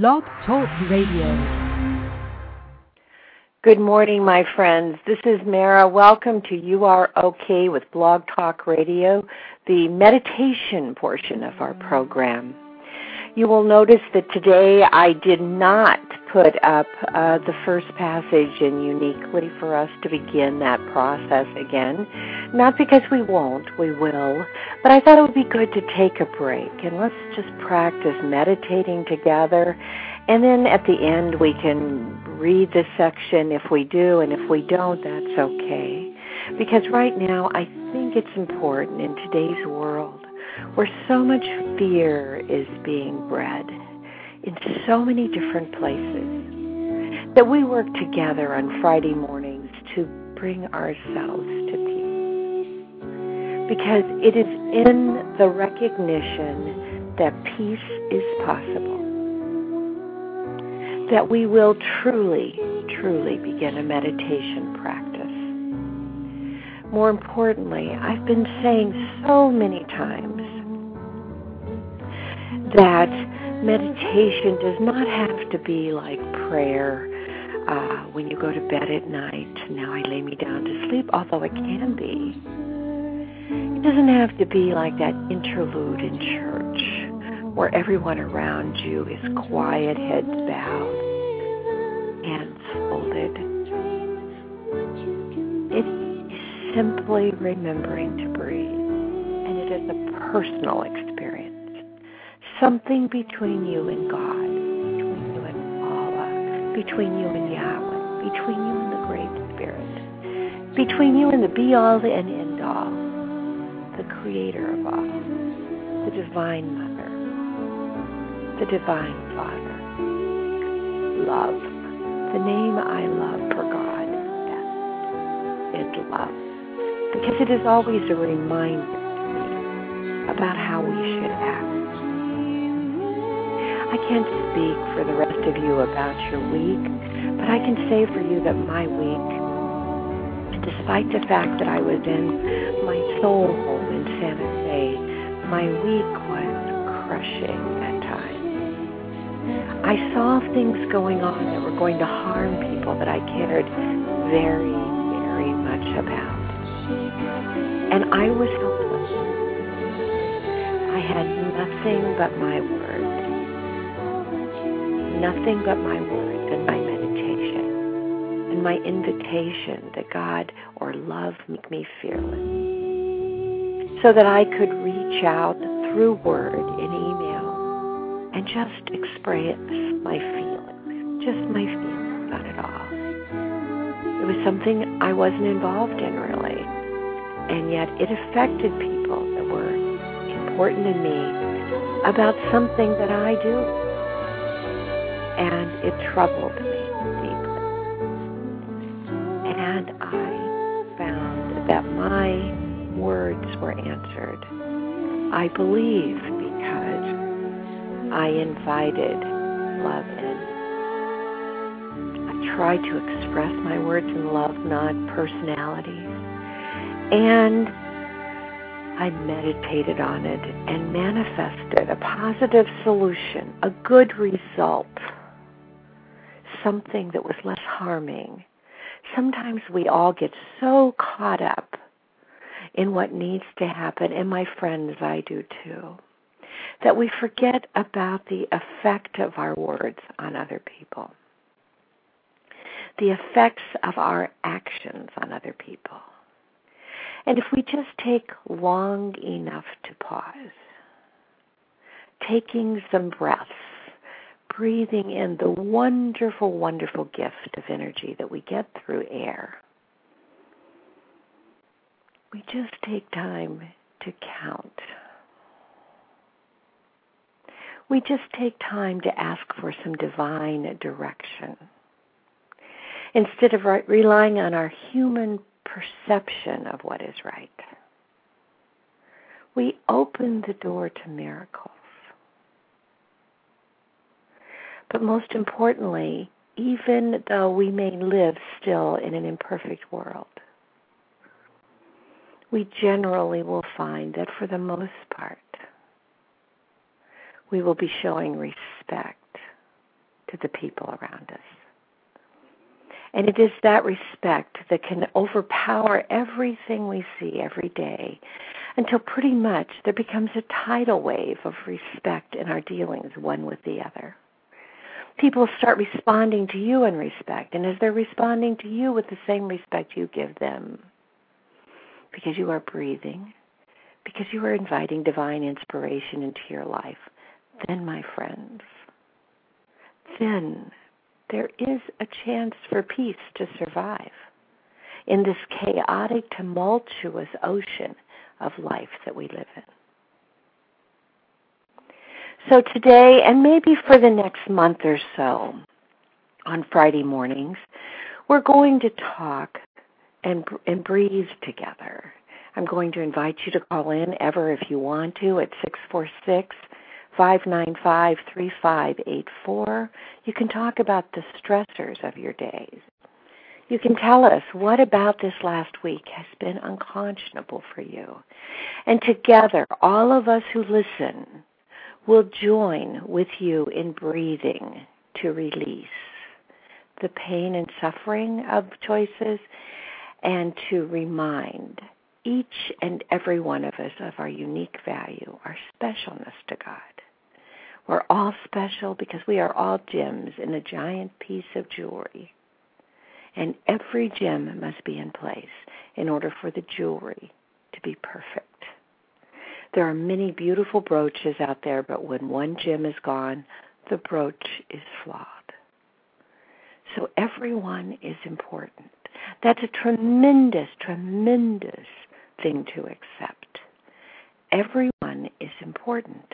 Blog Talk Radio. Good morning, my friends. This is Mara. Welcome to You Are Okay with Blog Talk Radio, the meditation portion of our program. You will notice that today I did not put up uh, the first passage in uniquely for us to begin that process again. Not because we won't, we will, but I thought it would be good to take a break and let's just practice meditating together. And then at the end, we can read the section if we do, and if we don't, that's okay. Because right now, I think it's important in today's world where so much fear is being bred in so many different places that we work together on Friday mornings to bring ourselves to peace. Because it is in the recognition that peace is possible that we will truly, truly begin a meditation practice. More importantly, I've been saying so many times that meditation does not have to be like prayer uh, when you go to bed at night. Now I lay me down to sleep, although it can be. It doesn't have to be like that interlude in church where everyone around you is quiet, heads bowed, hands folded. It is simply remembering to breathe, and it is a personal experience something between you and God, between you and Allah, between you and Yahweh, between you and the Great Spirit, between you and the be all and end all, the Creator of all, the Divine Mother, the Divine Father. Love. The name I love for God is love. Because it is always a reminder about how we should act I can't speak for the rest of you about your week, but I can say for you that my week, despite the fact that I was in my soul home in Santa Fe, my week was crushing at times. I saw things going on that were going to harm people that I cared very, very much about. And I was helpless. I had nothing but my nothing but my word and my meditation and my invitation that God or love make me fearless so that I could reach out through word and email and just express my feelings, just my feelings about it all. It was something I wasn't involved in really, and yet it affected people that were important to me about something that I do and it troubled me deeply. And I found that my words were answered. I believe because I invited love in. I tried to express my words in love, not personalities. And I meditated on it and manifested a positive solution, a good result something that was less harming. Sometimes we all get so caught up in what needs to happen, and my friends, I do too, that we forget about the effect of our words on other people, the effects of our actions on other people. And if we just take long enough to pause, taking some breaths, breathing in the wonderful, wonderful gift of energy that we get through air. We just take time to count. We just take time to ask for some divine direction. Instead of relying on our human perception of what is right, we open the door to miracles. But most importantly, even though we may live still in an imperfect world, we generally will find that for the most part, we will be showing respect to the people around us. And it is that respect that can overpower everything we see every day until pretty much there becomes a tidal wave of respect in our dealings one with the other. People start responding to you in respect, and as they're responding to you with the same respect you give them, because you are breathing, because you are inviting divine inspiration into your life, then, my friends, then there is a chance for peace to survive in this chaotic, tumultuous ocean of life that we live in. So today, and maybe for the next month or so, on Friday mornings, we're going to talk and, and breathe together. I'm going to invite you to call in ever if you want to at 646 595 3584. You can talk about the stressors of your days. You can tell us what about this last week has been unconscionable for you. And together, all of us who listen will join with you in breathing to release the pain and suffering of choices and to remind each and every one of us of our unique value, our specialness to God. We're all special because we are all gems in a giant piece of jewelry. And every gem must be in place in order for the jewelry to be perfect. There are many beautiful brooches out there, but when one gem is gone, the brooch is flawed. So everyone is important. That's a tremendous, tremendous thing to accept. Everyone is important.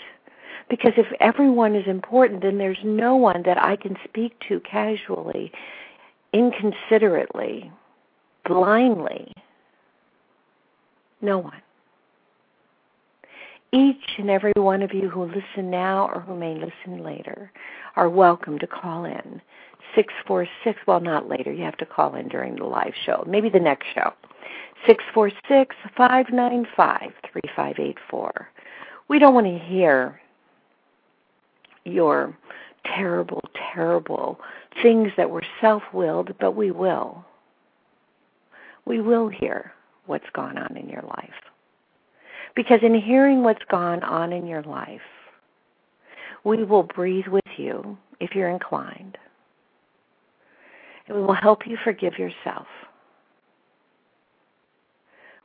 Because if everyone is important, then there's no one that I can speak to casually, inconsiderately, blindly. No one. Each and every one of you who listen now or who may listen later are welcome to call in. 646, well, not later. You have to call in during the live show, maybe the next show. 646 595 3584. We don't want to hear your terrible, terrible things that were self willed, but we will. We will hear what's gone on in your life. Because in hearing what's gone on in your life, we will breathe with you if you're inclined. And we will help you forgive yourself.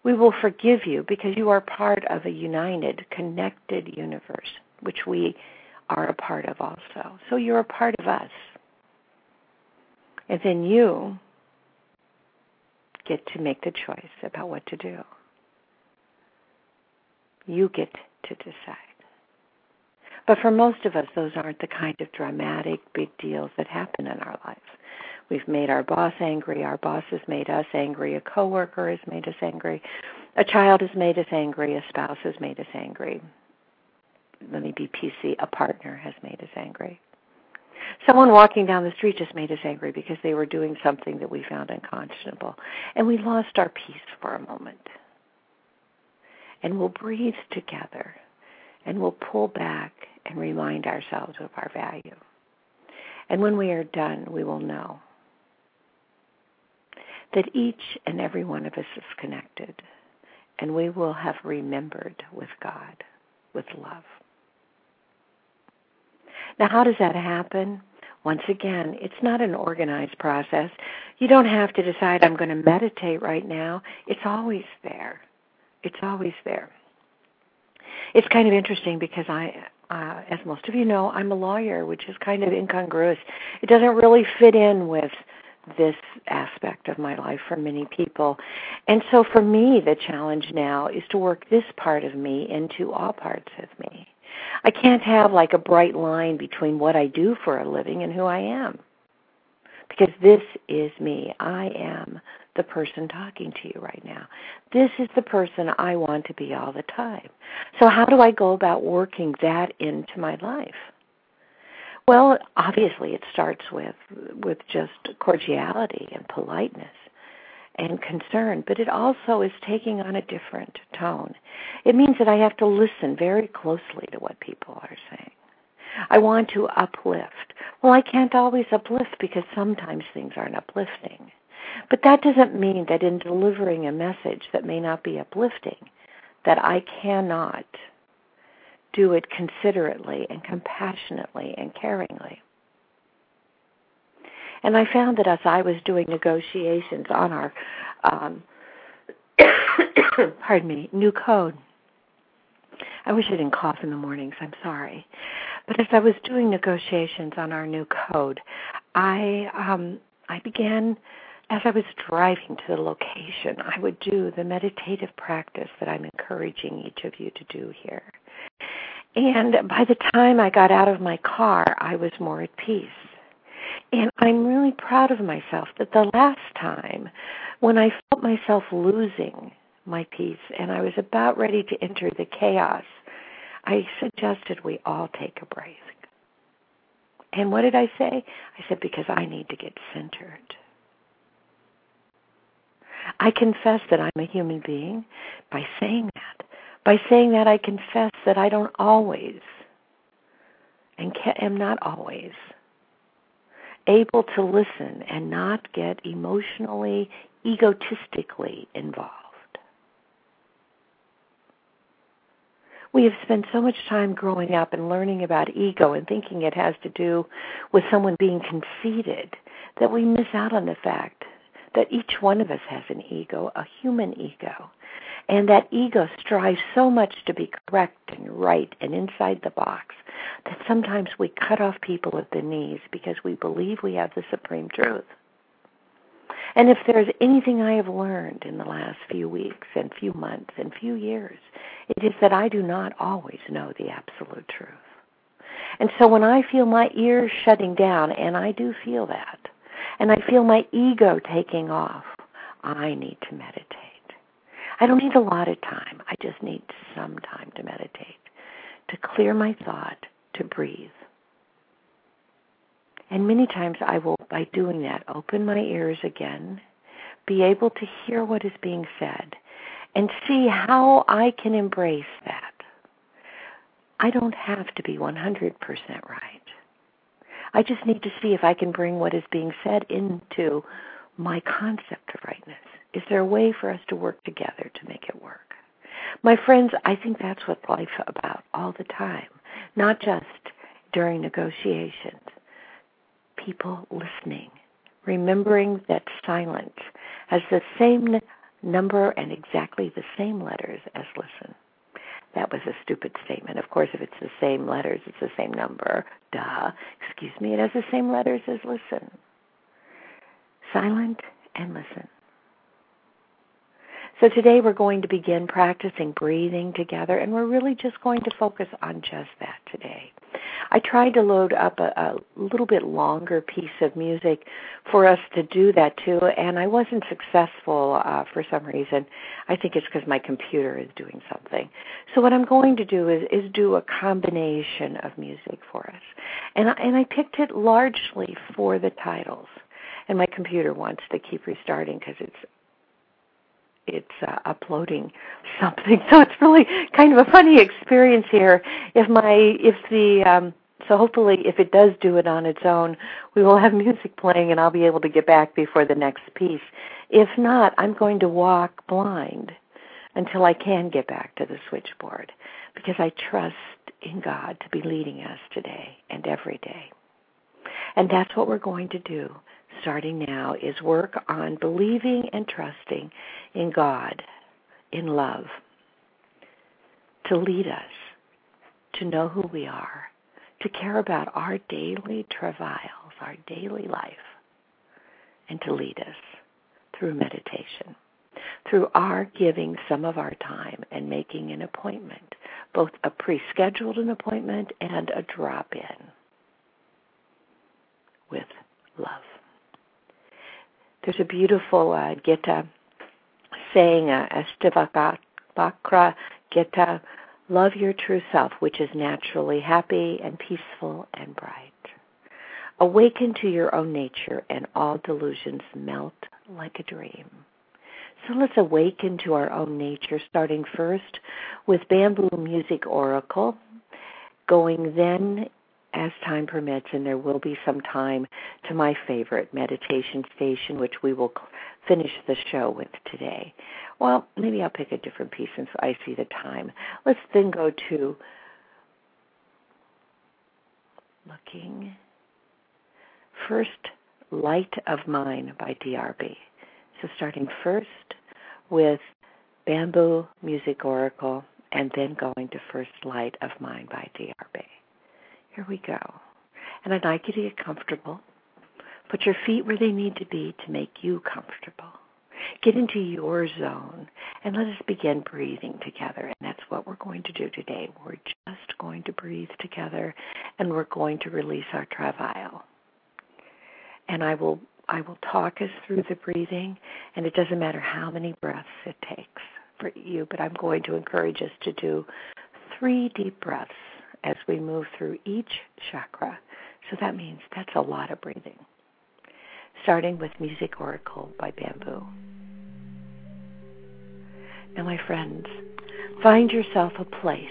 We will forgive you because you are part of a united, connected universe, which we are a part of also. So you're a part of us. And then you get to make the choice about what to do. You get to decide. But for most of us, those aren't the kind of dramatic, big deals that happen in our lives. We've made our boss angry. Our boss has made us angry. A coworker has made us angry. A child has made us angry. A spouse has made us angry. Let me be PC. A partner has made us angry. Someone walking down the street just made us angry because they were doing something that we found unconscionable. And we lost our peace for a moment. And we'll breathe together and we'll pull back and remind ourselves of our value. And when we are done, we will know that each and every one of us is connected, and we will have remembered with God, with love. Now, how does that happen? Once again, it's not an organized process. You don't have to decide, I'm going to meditate right now. It's always there. It's always there. It's kind of interesting because I, uh, as most of you know, I'm a lawyer, which is kind of incongruous. It doesn't really fit in with this aspect of my life for many people. And so for me, the challenge now is to work this part of me into all parts of me. I can't have like a bright line between what I do for a living and who I am. Because this is me. I am the person talking to you right now. This is the person I want to be all the time. So how do I go about working that into my life? Well, obviously it starts with with just cordiality and politeness and concern, but it also is taking on a different tone. It means that I have to listen very closely to what people are saying. I want to uplift Well, I can't always uplift because sometimes things aren't uplifting. But that doesn't mean that in delivering a message that may not be uplifting, that I cannot do it considerately and compassionately and caringly. And I found that as I was doing negotiations on our, um, pardon me, new code, I wish I didn't cough in the mornings. I'm sorry. But as I was doing negotiations on our new code, I um, I began as I was driving to the location, I would do the meditative practice that I'm encouraging each of you to do here. And by the time I got out of my car, I was more at peace. And I'm really proud of myself that the last time when I felt myself losing my peace and I was about ready to enter the chaos, I suggested we all take a break. And what did I say? I said, because I need to get centered. I confess that I'm a human being by saying that. By saying that, I confess that I don't always, and am not always, able to listen and not get emotionally, egotistically involved. we have spent so much time growing up and learning about ego and thinking it has to do with someone being conceited that we miss out on the fact that each one of us has an ego, a human ego. And that ego strives so much to be correct and right and inside the box that sometimes we cut off people at the knees because we believe we have the supreme truth. And if there's anything I have learned in the last few weeks and few months and few years, it is that I do not always know the absolute truth. And so when I feel my ears shutting down, and I do feel that, and I feel my ego taking off, I need to meditate. I don't need a lot of time. I just need some time to meditate, to clear my thought, to breathe. And many times I will, by doing that, open my ears again, be able to hear what is being said, and see how I can embrace that. I don't have to be 100% right. I just need to see if I can bring what is being said into my concept of rightness. Is there a way for us to work together to make it work? My friends, I think that's what life's about all the time, not just during negotiations. People listening, remembering that silence has the same number and exactly the same letters as listen. That was a stupid statement. Of course, if it's the same letters, it's the same number. Duh. Excuse me, it has the same letters as listen. Silent and listen. So today we're going to begin practicing breathing together, and we're really just going to focus on just that today. I tried to load up a, a little bit longer piece of music for us to do that too, and I wasn't successful uh, for some reason. I think it's because my computer is doing something. So what I'm going to do is, is do a combination of music for us, and I, and I picked it largely for the titles. And my computer wants to keep restarting because it's it's uh, uploading something. So it's really kind of a funny experience here. If my if the um, so hopefully if it does do it on its own, we will have music playing and I'll be able to get back before the next piece. If not, I'm going to walk blind until I can get back to the switchboard because I trust in God to be leading us today and every day. And that's what we're going to do starting now is work on believing and trusting in God, in love, to lead us, to know who we are, to care about our daily travails, our daily life, and to lead us through meditation, through our giving some of our time and making an appointment, both a pre-scheduled an appointment and a drop-in with love. There's a beautiful uh, Gita saying, uh, Ashtavakra Gita, love your true self, which is naturally happy and peaceful and bright. Awaken to your own nature, and all delusions melt like a dream. So let's awaken to our own nature, starting first with Bamboo Music Oracle, going then as time permits, and there will be some time to my favorite meditation station, which we will finish the show with today. Well, maybe I'll pick a different piece since I see the time. Let's then go to looking first Light of Mine by DRB. So starting first with Bamboo Music Oracle and then going to First Light of Mine by DRB. Here we go. And I'd like you to get comfortable. Put your feet where they need to be to make you comfortable. Get into your zone and let us begin breathing together. And that's what we're going to do today. We're just going to breathe together and we're going to release our travail. And I will I will talk us through the breathing and it doesn't matter how many breaths it takes for you, but I'm going to encourage us to do three deep breaths as we move through each chakra. So that means that's a lot of breathing. Starting with Music Oracle by Bamboo. Now, my friends, find yourself a place,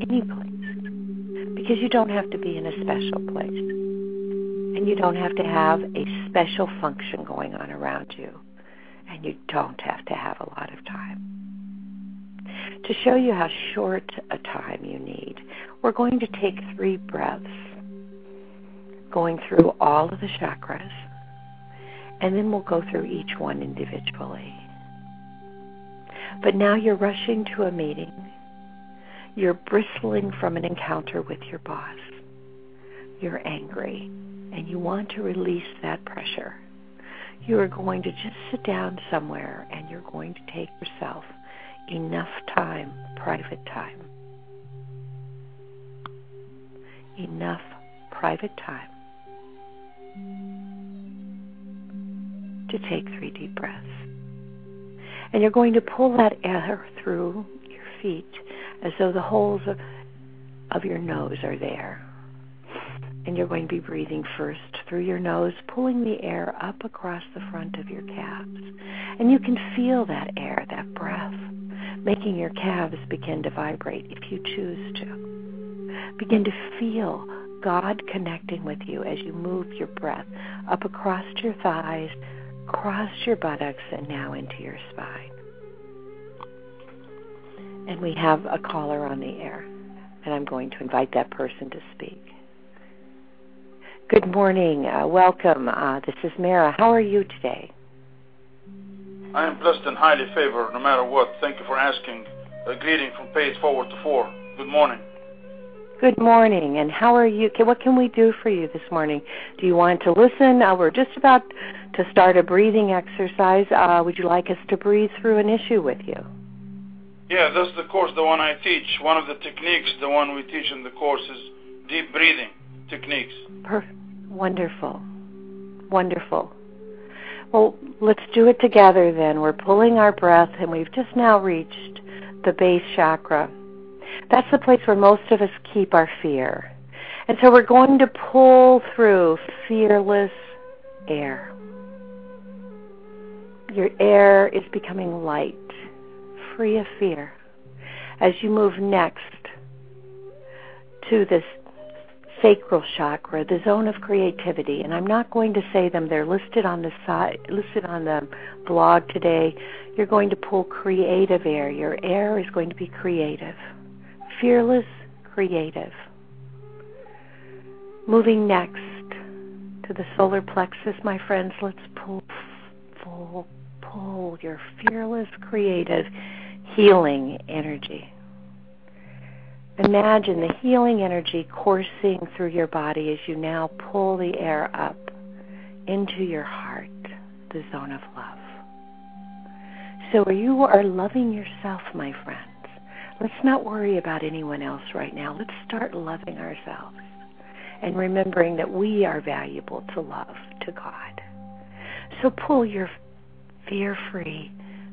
any place, because you don't have to be in a special place. And you don't have to have a special function going on around you. And you don't have to have a lot of time. To show you how short a time you need, we're going to take three breaths, going through all of the chakras, and then we'll go through each one individually. But now you're rushing to a meeting. You're bristling from an encounter with your boss. You're angry, and you want to release that pressure. You are going to just sit down somewhere and you're going to take yourself enough time, private time. Enough private time to take three deep breaths. And you're going to pull that air through your feet as though the holes of, of your nose are there. And you're going to be breathing first through your nose, pulling the air up across the front of your calves. And you can feel that air, that breath making your calves begin to vibrate if you choose to. Begin to feel God connecting with you as you move your breath up across your thighs, across your buttocks, and now into your spine. And we have a caller on the air, and I'm going to invite that person to speak. Good morning. Uh, welcome. Uh, this is Mara. How are you today? I am blessed and highly favored no matter what. Thank you for asking. A greeting from page forward to four. Good morning. Good morning. And how are you? What can we do for you this morning? Do you want to listen? Uh, we're just about to start a breathing exercise. Uh, would you like us to breathe through an issue with you? Yeah, that's the course, the one I teach. One of the techniques, the one we teach in the course is deep breathing techniques. Perfect. Wonderful. Wonderful. Well, let's do it together then. We're pulling our breath, and we've just now reached the base chakra. That's the place where most of us keep our fear. And so we're going to pull through fearless air. Your air is becoming light, free of fear. As you move next to this sacral chakra, the zone of creativity, and I'm not going to say them. They're listed on the side, listed on the blog today. You're going to pull creative air. Your air is going to be creative, fearless, creative. Moving next to the solar plexus, my friends. Let's pull, pull, pull your fearless, creative, healing energy. Imagine the healing energy coursing through your body as you now pull the air up into your heart, the zone of love. So you are loving yourself, my friends. Let's not worry about anyone else right now. Let's start loving ourselves and remembering that we are valuable to love to God. So pull your fear-free,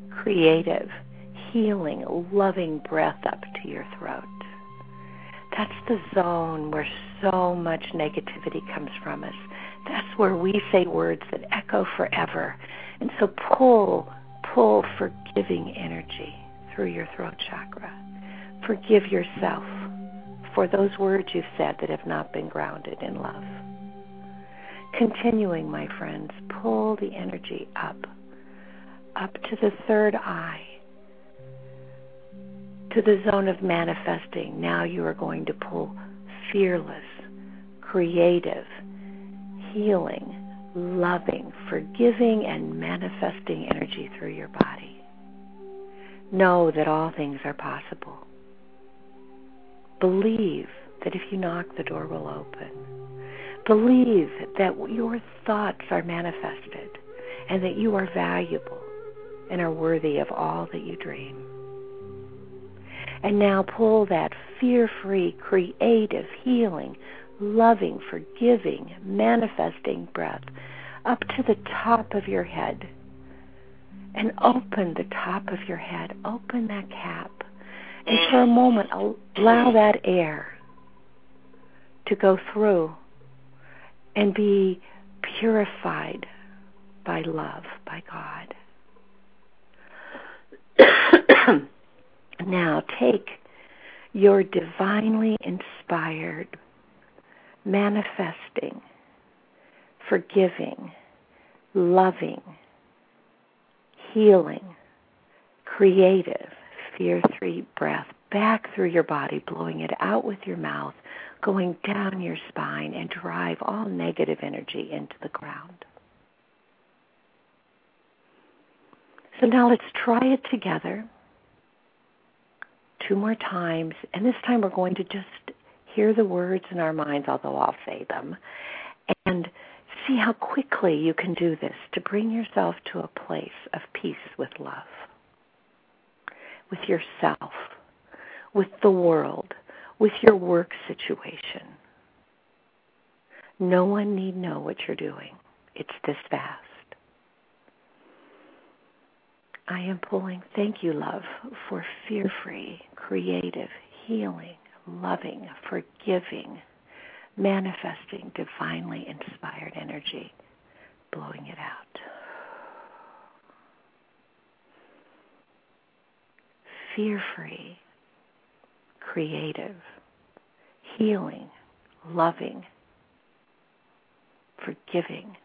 creative, healing, loving breath up to your throat. That's the zone where so much negativity comes from us. That's where we say words that echo forever. And so pull, pull forgiving energy through your throat chakra. Forgive yourself for those words you've said that have not been grounded in love. Continuing, my friends, pull the energy up, up to the third eye, to the zone of manifesting. Now you are going to pull fearless, creative, healing, loving, forgiving, and manifesting energy through your body. Know that all things are possible. Believe that if you knock, the door will open. Believe that your thoughts are manifested and that you are valuable and are worthy of all that you dream. And now pull that fear free, creative, healing, loving, forgiving, manifesting breath up to the top of your head. And open the top of your head. Open that cap. And for a moment, allow that air to go through and be purified by love, by God. now take your divinely inspired manifesting, forgiving, loving, healing, creative, fear free breath back through your body, blowing it out with your mouth, going down your spine, and drive all negative energy into the ground. So now let's try it together two more times, and this time we're going to just hear the words in our minds, although I'll say them, and see how quickly you can do this to bring yourself to a place of peace with love, with yourself, with the world, with your work situation. No one need know what you're doing. It's this fast. I am pulling, thank you, love, for fear free, creative, healing, loving, forgiving, manifesting divinely inspired energy, blowing it out. Fear free, creative, healing, loving, forgiving,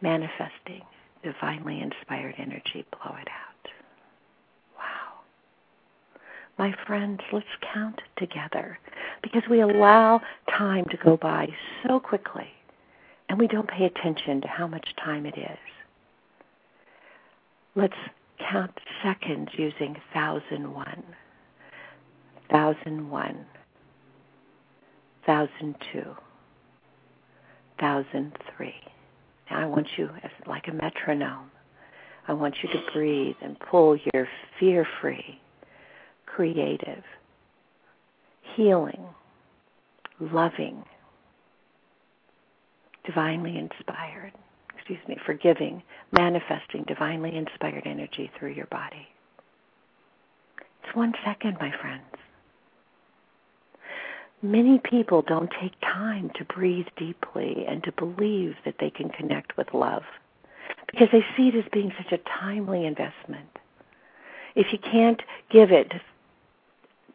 manifesting divinely inspired energy, blow it out. Wow. My friends, let's count together because we allow time to go by so quickly and we don't pay attention to how much time it is. Let's count seconds using 1001, 1001, 1002, 1003. I want you, as like a metronome, I want you to breathe and pull your fear free creative, healing, loving, divinely inspired, excuse me, forgiving, manifesting divinely inspired energy through your body. It's one second, my friends. Many people don't take time to breathe deeply and to believe that they can connect with love because they see it as being such a timely investment. If you can't give it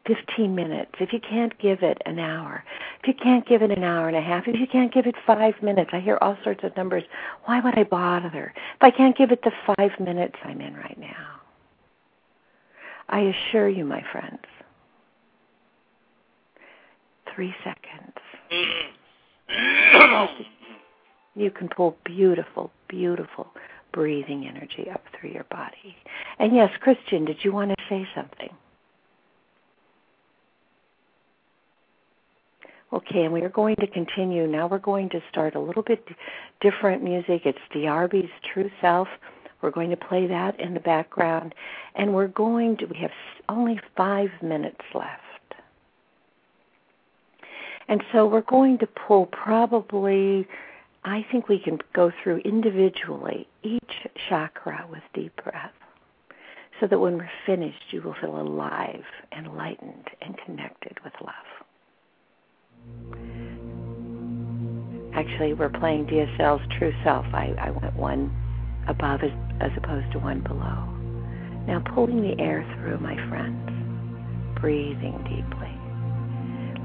15 minutes, if you can't give it an hour, if you can't give it an hour and a half, if you can't give it five minutes, I hear all sorts of numbers. Why would I bother? If I can't give it the five minutes I'm in right now. I assure you, my friends, three seconds. Mm. you can pull beautiful, beautiful breathing energy up through your body. And yes, Christian, did you want to say something? Okay, and we are going to continue. Now we're going to start a little bit different music. It's DRB's True Self. We're going to play that in the background. And we're going to, we have only five minutes left. And so we're going to pull probably, I think we can go through individually each chakra with deep breath so that when we're finished, you will feel alive, enlightened, and connected with love. Actually, we're playing DSL's True Self. I, I went one above as, as opposed to one below. Now pulling the air through, my friends, breathing deeply.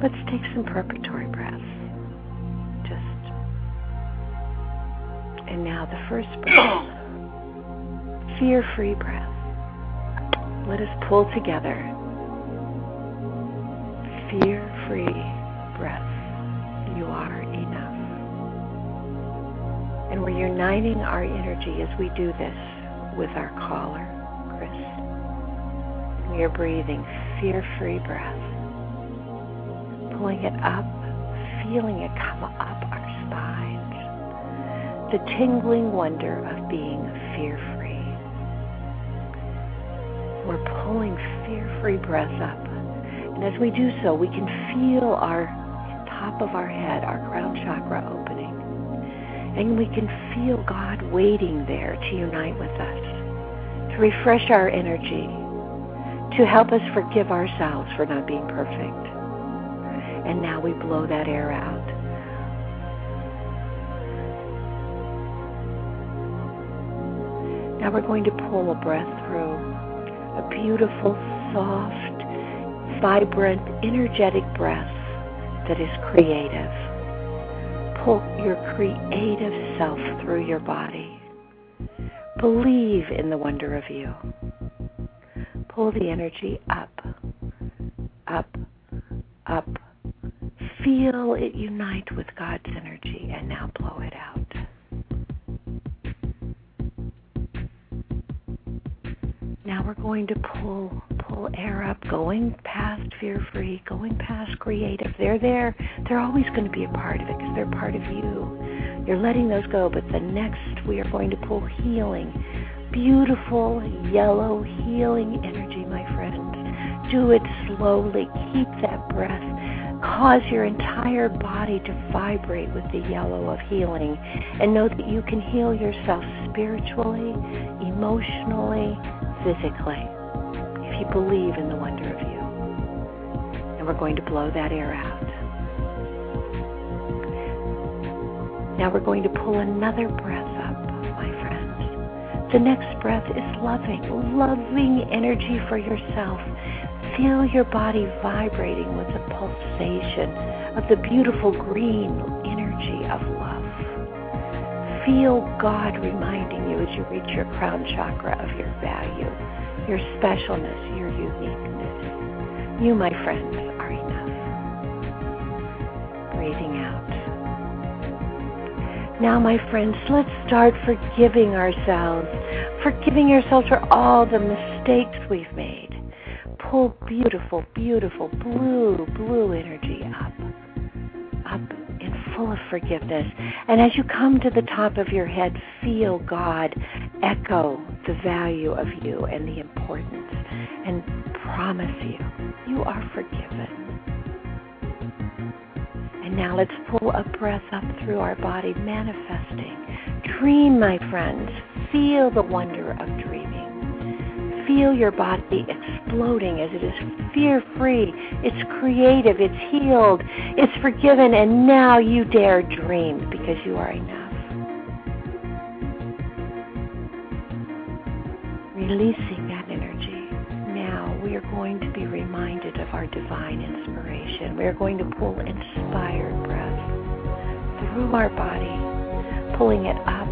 Let's take some preparatory breaths. Just. And now the first breath. Fear free breath. Let us pull together. Fear free breath. You are enough. And we're uniting our energy as we do this with our caller, Chris. We are breathing fear free breath pulling it up, feeling it come up our spines. The tingling wonder of being fear free. We're pulling fear free breath up. And as we do so, we can feel our top of our head, our crown chakra opening. And we can feel God waiting there to unite with us, to refresh our energy, to help us forgive ourselves for not being perfect and now we blow that air out. Now we're going to pull a breath through. A beautiful, soft, vibrant, energetic breath that is creative. Pull your creative self through your body. Believe in the wonder of you. Pull the energy up, up, up, Feel it unite with God's energy and now blow it out. Now we're going to pull pull air up, going past fear free, going past creative. They're there. They're always going to be a part of it because they're part of you. You're letting those go, but the next we are going to pull healing. Beautiful yellow healing energy, my friends. Do it slowly. Keep that breath cause your entire body to vibrate with the yellow of healing and know that you can heal yourself spiritually, emotionally, physically, if you believe in the wonder of you. And we're going to blow that air out. Now we're going to pull another breath up, my friends. The next breath is loving, loving energy for yourself Feel your body vibrating with the pulsation of the beautiful green energy of love. Feel God reminding you as you reach your crown chakra of your value, your specialness, your uniqueness. You, my friends, are enough. Breathing out. Now, my friends, let's start forgiving ourselves, forgiving ourselves for all the mistakes we've made pull beautiful, beautiful blue, blue energy up, up and full of forgiveness. And as you come to the top of your head, feel God echo the value of you and the importance and promise you, you are forgiven. And now let's pull a breath up through our body, manifesting. Dream, my friends. Feel the wonder of dreaming feel your body exploding as it is fear free, it's creative, it's healed, it's forgiven, and now you dare dream because you are enough. Releasing that energy. Now we are going to be reminded of our divine inspiration. We are going to pull inspired breath through our body, pulling it up,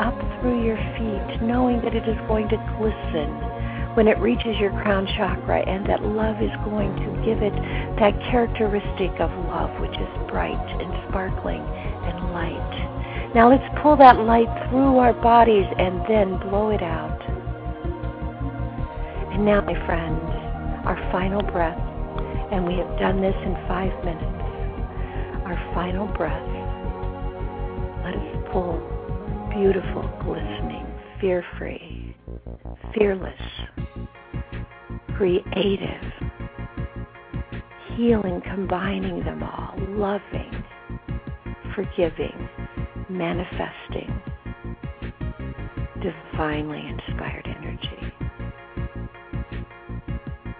up through your feet, knowing that it is going to glisten when it reaches your crown chakra, and that love is going to give it that characteristic of love, which is bright and sparkling and light. Now let's pull that light through our bodies and then blow it out. And now, my friends, our final breath, and we have done this in five minutes. Our final breath. Let us pull beautiful, glistening, fear free, fearless, creative, healing, combining them all, loving, forgiving, manifesting, divinely inspired energy,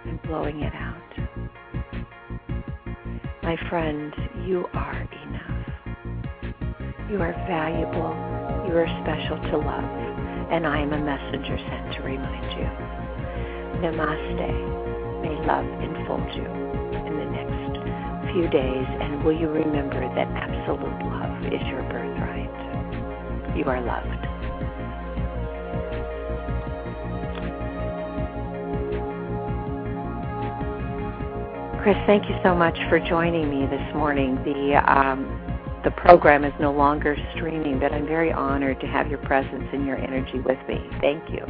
and blowing it out. My friends, you are enough. You are valuable. You are special to love. And I am a messenger sent to remind you. Namaste. May love enfold you in the next few days, and will you remember that absolute love is your birthright? You are loved. Chris, thank you so much for joining me this morning. The um, the program is no longer streaming, but I'm very honored to have your presence and your energy with me. Thank you.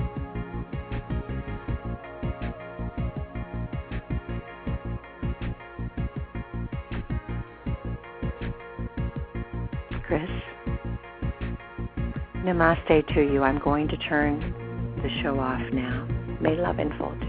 Chris? Namaste to you. I'm going to turn the show off now. May love enfold